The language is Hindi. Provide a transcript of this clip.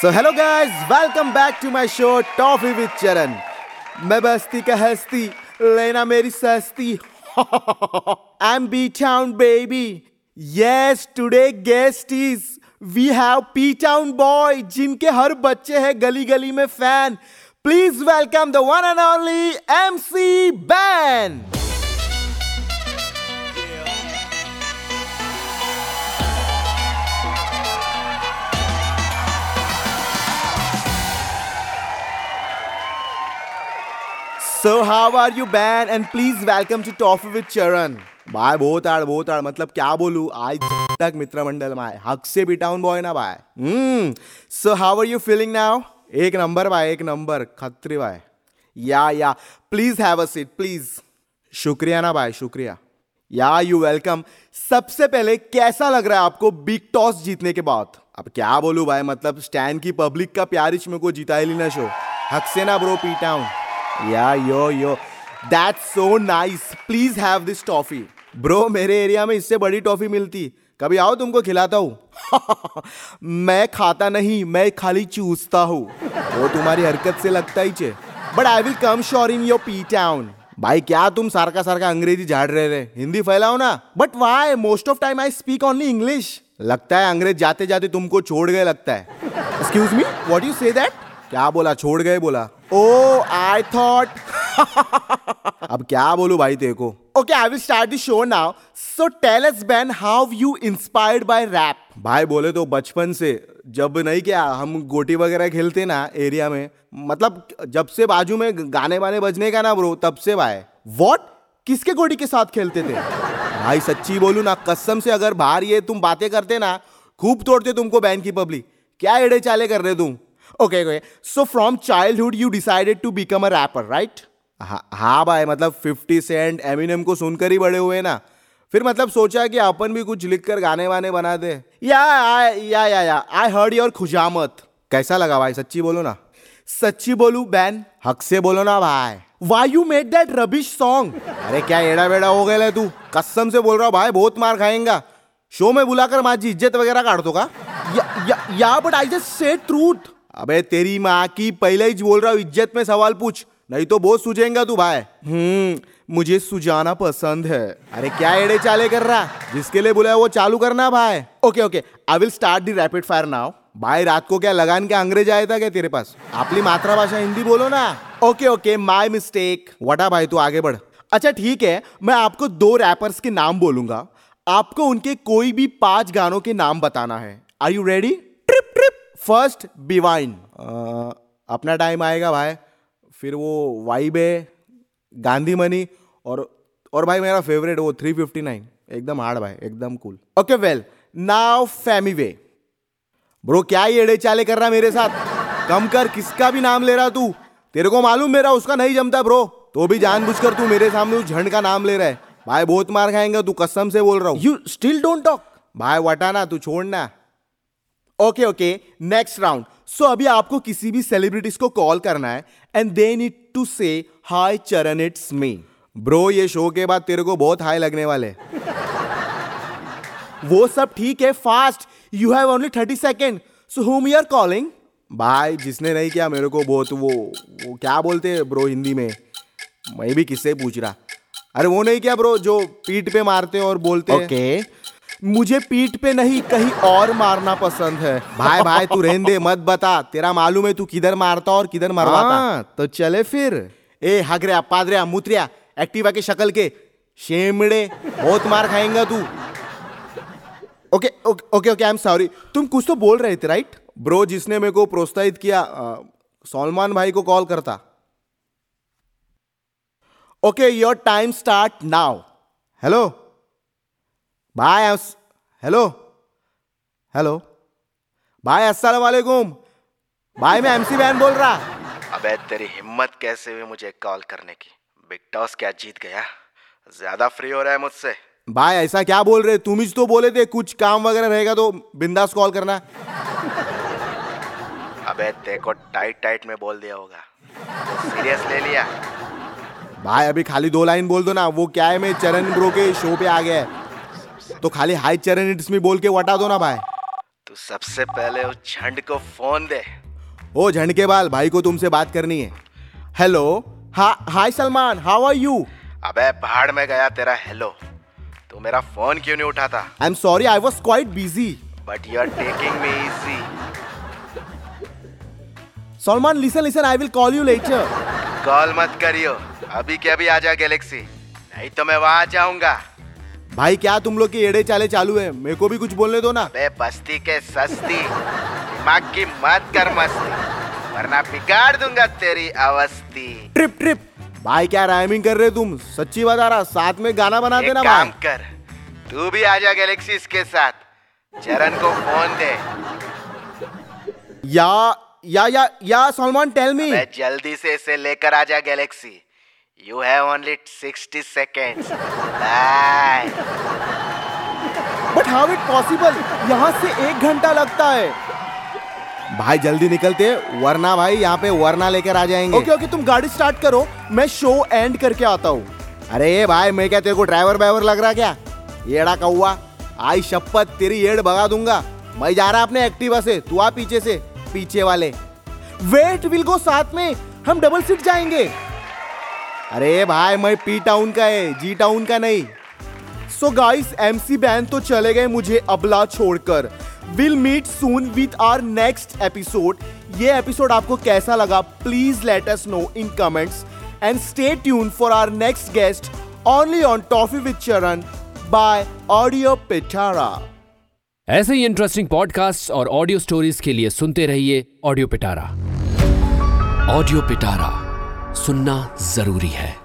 So hello guys welcome back to my show toffee with Charan मैं बस्ती का हस्ती, लेना मेरी सस्ती। I am B town baby yes today guest is we have P town boy जिनके हर बच्चे हैं गली गली में fan please welcome the one and only MC Ban so how are you Ban and please welcome to toffee with Charan भाई बहुत आड़ बहुत आड़ मतलब क्या बोलू? आज तक मित्र मंडल में हक से भी टाउन बॉय ना भाई। So how are you feeling now एक नंबर भाई, एक नंबर। खतरी भाई। Yeah yeah. Please have a seat please शुक्रिया ना भाई, शुक्रिया। या यू वेलकम सबसे पहले कैसा लग रहा है आपको बिग टॉस जीतने के बाद? अब क्या बोलू भाई मतलब स्टैंड की पब्लिक का प्यारिश में को जिता ही लेना शो हक से ना bro P town yeah yo yo that's so nice please have this toffee bro मेरे एरिया में इससे बड़ी टॉफी मिलती। कभी आओ, तुमको खिलाता हूँ। मैं खाता नहीं, मैं खाली चूसता हूँ। वो तुम्हारी हरकत से लगता ही चे। But I will come sure in your P town भाई, क्या तुम सारका सारका अंग्रेज़ी झाड़ रहे रे? हिंदी फैलाओ ना। But why most of time I speak only English लगता है अंग्रेज़ जाते जाते तुमको छोड़ गए, लगता है। Excuse me what you say that क्या बोला? छोड़ गए बोला। ओ आई थॉट अब क्या बोलू भाई तेरे को? Okay I will start the show now so tell us Ban how you inspired by rap भाई बोले तो बचपन से। जब नहीं क्या हम गोटी वगैरह खेलते ना एरिया में मतलब जब से बाजू में गाने वाने बजने का ना ब्रो तब से भाई। वॉट किसके गोटी के साथ खेलते थे? भाई सच्ची बोलू ना कसम से अगर बाहर ये तुम बातें करते ना खूब तोड़ते तुमको बैन की पब्लिक क्या एड़े चाले कर रहे तुम? Okay okay so from childhood you decided to become a rapper right हाँ भाई मतलब फिफ्टी सेंट एमिनम को सुनकर ही बड़े हुए ना। फिर मतलब सोचा कि अपन भी कुछ लिख कर गाने वाने बना दे। या या या या आई हर्ड योर खुशामत कैसा लगा भाई? सच्ची बोलो ना। सच्ची बोलू बैन हक से बोलो ना भाई। Why you made that rubbish song अरे क्या एड़ा बेड़ा हो गया तू? कसम से बोल रहा हूँ भाई बहुत मार खाएँगा। शो में बुलाकर माझी इज़्ज़त वगैरह काट दो का? Yeah, but I just say truth अबे तेरी माँ की पहले ही बोल रहा हूँ इज़्ज़त में सवाल पूछ। नहीं तो बहुत सुझेगा तू भाई। हम्म मुझे सुझाना पसंद है। अरे क्या एड़े चाले कर रहा? जिसके लिए बोला वो चालू करना भाई। Okay okay I will start the rapid fire now भाई रात को क्या लगान के अंग्रेज़ आया था क्या तेरे पास? अपनी मातृभाषा हिंदी बोलो ना। ओके ओके माय मिस्टेक वटा भाई तू आगे बढ़। अच्छा ठीक है मैं आपको दो रैपर्स के नाम बोलूँगा। आपको उनके कोई भी पाँच गानों के नाम बताना है। आर यू रेडी फ़र्स्ट बिवाइन अपना टाइम आएगा भाई। फिर वो वाइब है गांधी मनी और और भाई मेरा फेवरेट वो 359 एकदम हार्ड भाई एकदम कूल ओके वेल नाउ फैमी वे ब्रो क्या ये एड़े चाले कर रहा मेरे साथ? कम कर किसका भी नाम ले रहा तू? तेरे को मालूम मेरा उसका नहीं जमता ब्रो तो भी जानबूझकर तू मेरे सामने उस झंड का नाम ले रहा है। भाई बहुत मार खाएँगा तू कसम से बोल रहा हूँ। यू स्टिल डोंट टॉक भाई वटाना तू छोड़ना। Okay okay next round so अभी आपको किसी भी सेलिब्रिटीज को कॉल करना है and they need to say hi Charan it's me bro ये शो के बाद तेरे को बहुत हाई लगने वाले वो सब ठीक है fast you have only thirty second so whom you are calling भाई, जिसने नहीं किया मेरे को बहुत, वो वो क्या बोलते हैं ब्रो हिंदी में? मैं भी किससे पूछ रहा? अरे, वो नहीं क्या ब्रो जो पीठ पे मारते हैं और बोलते ओके okay. मुझे पीठ पे नहीं कहीं और मारना पसंद है। भाई भाई तू रहने मत बता। तेरा मालूम है तू किधर मारता और किधर मरवाता। हाँ, तो चले फिर। ए हगरिया पादरिया मुतरिया एक्टिवा के शक्ल के शेमड़े बहुत मार खाएँगा तू। Okay okay okay I am sorry तुम कुछ तो बोल रहे थे राइट ब्रो जिसने मेरे को प्रोत्साहित किया सलमान भाई को कॉल करता। Okay your time start now hello भाई हेलो हेलो भाई अस्सलाम वालेकुम। भाई मैं एमसी बैन बोल रहा। अबे तेरी हिम्मत कैसे हुई मुझे कॉल करने की? बिग टॉस क्या जीत गया? ज़्यादा फ्री हो रहा है मुझसे। भाई ऐसा क्या बोल रहे? तुम ही तो बोले थे कुछ काम वगैरह रहेगा तो बिंदास कॉल करना। अबे ते को टाइट टाइट में बोल दिया होगा। तो सीरियस ले लिया। भाई अभी खाली दो लाइन बोल दो ना। वो क्या है मैं चरण ब्रो के शो पे आ गया है। तो खाली हाई चरण इट्स में बोल के वटा दो ना भाई। तू सबसे पहले उस झंड को फ़ोन दे। ओ झंडके बाल भाई को तुमसे बात करनी है। हेलो हा hi Salman how are you? अबे भाड़ में गया तेरा हेलो। तू मेरा फ़ोन क्यों नहीं उठाता? I am sorry I was quite busy but you are taking me easy Salman listen listen I will call you later call मत करियो। अभी के अभी आ जा गैलेक्सी नहीं तो मैं वहाँ जाऊँगा। भाई क्या तुम लोग की एड़े चाले चालू है? मेरे को भी कुछ बोलने दो ना। बे बस्ती के सस्ती। दिमाग की मत कर मस्ती वरना बिगाड़ दूँगा तेरी अवस्थी। ट्रिप ट्रिप भाई क्या राइमिंग कर रहे तुम? सच्ची बता रहा साथ में गाना बना देना काम कर तू भी आ जा गैलेक्सी के साथ। चरण को फ़ोन दे। या या या या सलमान टेल मी जल्दी से इसे लेकर आ जा galaxy you have only 60 seconds by but how it possible यहाँ से एक घंटा लगता है। भाई जल्दी निकलते। वरना भाई यहाँ पे वरना लेकर आ जाएँगे। ओके okay, ओके okay, तुम गाड़ी स्टार्ट करो। मैं शो एंड करके आता हूँ। अरे ये भाई मैं क्या तेरे को ड्राइवर वाइवर लग रहा क्या? येड़ा कौआ आई शपथ तेरी येड़ भगा दूँगा। मैं जा रहा अपने एक्टिवा से तू आ पीछे से पीछे वाले। वेट विल गो साथ में। हम डबल सीट जाएँगे। अरे भाई, मैं पी टाउन का है जी टाउन का नहीं। सो गाइस एमसी बैन तो चले गए मुझे अबला छोड़कर। Will meet soon with our next episode ये एपिसोड आपको कैसा लगा please let us know in comments and stay tune for our next guest only on toffee with Charan bye audio Pitara ऐसे ही इंटरेस्टिंग पॉडकास्ट और ऑडियो स्टोरीज के लिए सुनते रहिए ऑडियो पिटारा ऑडियो पिटारा सुनना ज़रूरी है।